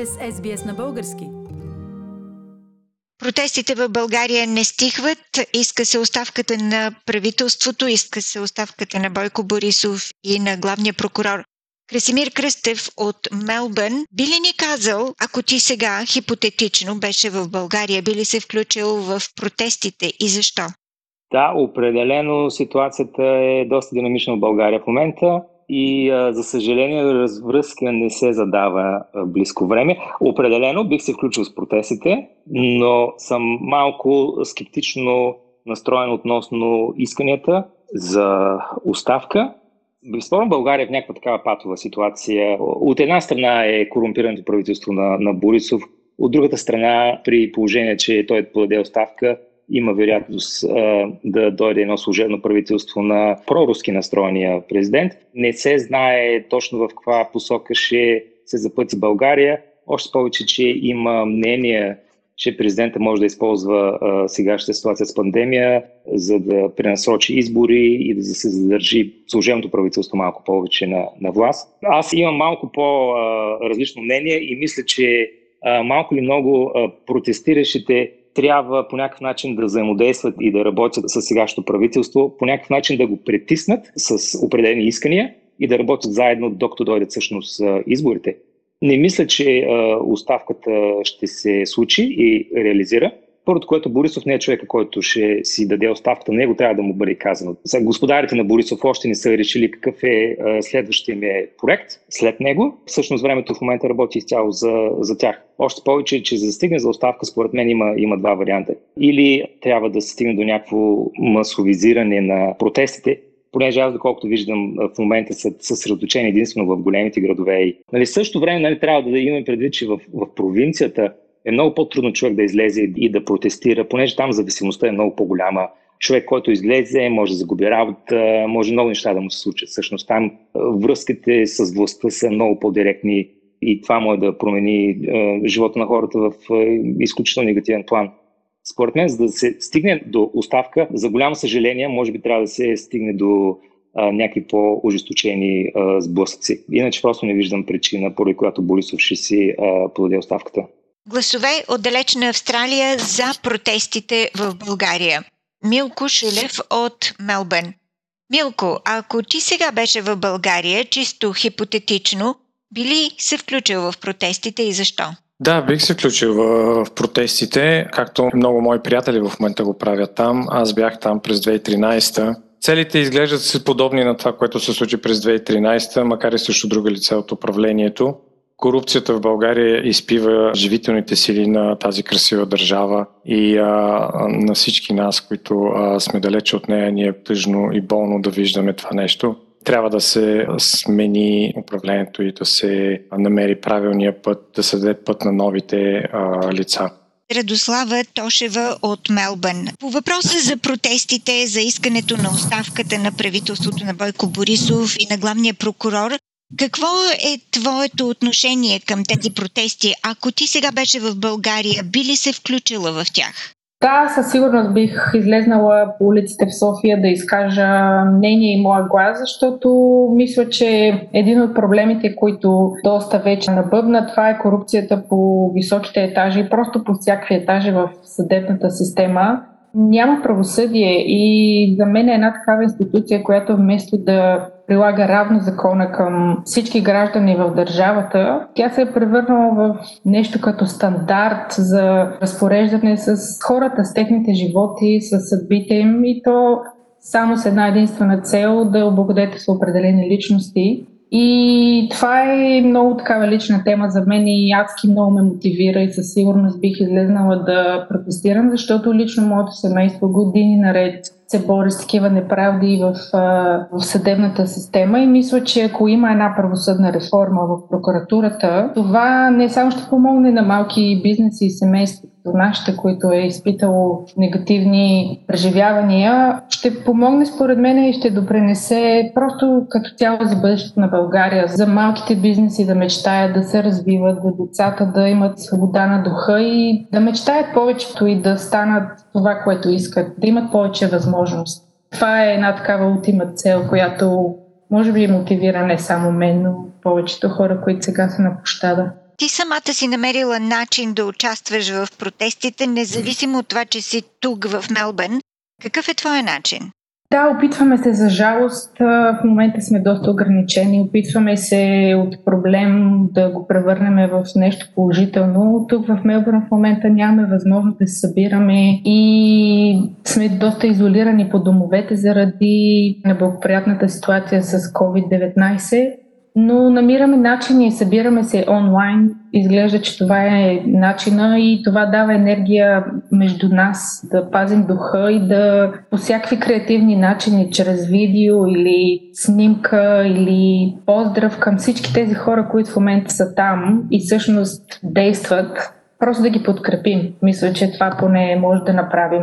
сте с SBS на български. Протестите в България не стихват. Иска се оставката на правителството, иска се оставката на Бойко Борисов и на главния прокурор. Красимир Кръстев от Мелбърн би ли ни казал, ако ти сега хипотетично беше в България, би ли се включил в протестите и защо? Да, определено ситуацията е доста динамична в България в момента и за съжаление развръзка не се задава а, близко време. Определено бих се включил с протестите, но съм малко скептично настроен относно исканията за оставка. Безспорно България е в някаква такава патова ситуация. От една страна е корумпираното правителство на, на Борисов, от другата страна, при положение, че той подаде оставка, има вероятност а, да дойде едно служебно правителство на проруски настроения президент. Не се знае точно в каква посока ще се запъти България. Още повече, че има мнение, че президента може да използва сегашната ситуация с пандемия, за да пренасочи избори и да се задържи служебното правителство малко повече на, на власт. Аз имам малко по-различно мнение и мисля, че а, малко или много а, протестиращите трябва по някакъв начин да взаимодействат и да работят с сегашното правителство, по някакъв начин да го притиснат с определени искания и да работят заедно, докато дойдат всъщност изборите. Не мисля, че оставката ще се случи и реализира. Първото, което Борисов не е човека, който ще си даде оставката, него трябва да му бъде казано. За господарите на Борисов още не са решили какъв е следващия ми е проект след него. Всъщност времето в момента работи изцяло за, за тях. Още повече, че за да стигне за оставка, според мен има, има два варианта. Или трябва да се стигне до някакво масовизиране на протестите, понеже аз, доколкото виждам, в момента са съсредоточени единствено в големите градове. Нали, също време нали, трябва да имаме предвид, че в, в провинцията е много по-трудно човек да излезе и да протестира, понеже там зависимостта е много по-голяма. Човек, който излезе, може да загуби работа, може много неща да му се случат. Всъщност там връзките с властта са много по-директни и това може да промени е, живота на хората в е, изключително негативен план. Според мен, за да се стигне до оставка, за голямо съжаление, може би трябва да се стигне до а, някакви по-ожесточени сблъсъци. Иначе просто не виждам причина, поради която Борисов ще си а, подаде оставката. Гласове от далечна Австралия за протестите в България. Милко Шулев от Мелбърн. Милко, ако ти сега беше в България, чисто хипотетично, би ли се включил в протестите и защо? Да, бих се включил в протестите, както много мои приятели в момента го правят там. Аз бях там през 2013 Целите изглеждат се подобни на това, което се случи през 2013, макар и също друга лица от управлението. Корупцията в България изпива живителните сили на тази красива държава и а, на всички нас, които а, сме далече от нея, ни е тъжно и болно да виждаме това нещо. Трябва да се смени управлението и да се намери правилния път, да се даде път на новите а, лица. Радослава Тошева от Мелбърн. По въпроса за протестите, за искането на оставката на правителството на Бойко Борисов и на главния прокурор, какво е твоето отношение към тези протести? Ако ти сега беше в България, би ли се включила в тях? Да, със сигурност бих излезнала по улиците в София да изкажа мнение и моя глас, защото мисля, че един от проблемите, които доста вече набъбна, това е корупцията по високите етажи, просто по всякакви етажи в съдебната система. Няма правосъдие и за мен е една такава институция, която вместо да прилага равно закона към всички граждани в държавата, тя се е превърнала в нещо като стандарт за разпореждане с хората, с техните животи, с съдбите им и то само с една единствена цел да облагодетелства определени личности. И това е много такава лична тема за мен и адски много ме мотивира и със сигурност бих излезнала да протестирам, защото лично моето семейство години наред се бори с такива неправди в, в съдебната система и мисля, че ако има една правосъдна реформа в прокуратурата, това не само ще помогне на малки бизнеси и семейства, като нашите, които е изпитало негативни преживявания, ще помогне според мен и ще допренесе просто като цяло за бъдещето на България, за малките бизнеси да мечтаят да се развиват, за децата да имат свобода на духа и да мечтаят повечето и да станат това, което искат, да имат повече възможност. Това е една такава ултима цел, която може би мотивира не само мен, но повечето хора, които сега са на площада. Ти самата си намерила начин да участваш в протестите, независимо от това, че си тук в Мелбърн. Какъв е твой начин? Да, опитваме се за жалост. В момента сме доста ограничени. Опитваме се от проблем да го превърнем в нещо положително. Тук в Мелбърн в момента нямаме възможност да се събираме и сме доста изолирани по домовете заради неблагоприятната ситуация с COVID-19 но намираме начини събираме се онлайн. Изглежда, че това е начина и това дава енергия между нас да пазим духа и да по всякакви креативни начини, чрез видео или снимка или поздрав към всички тези хора, които в момента са там и всъщност действат, просто да ги подкрепим. Мисля, че това поне може да направим.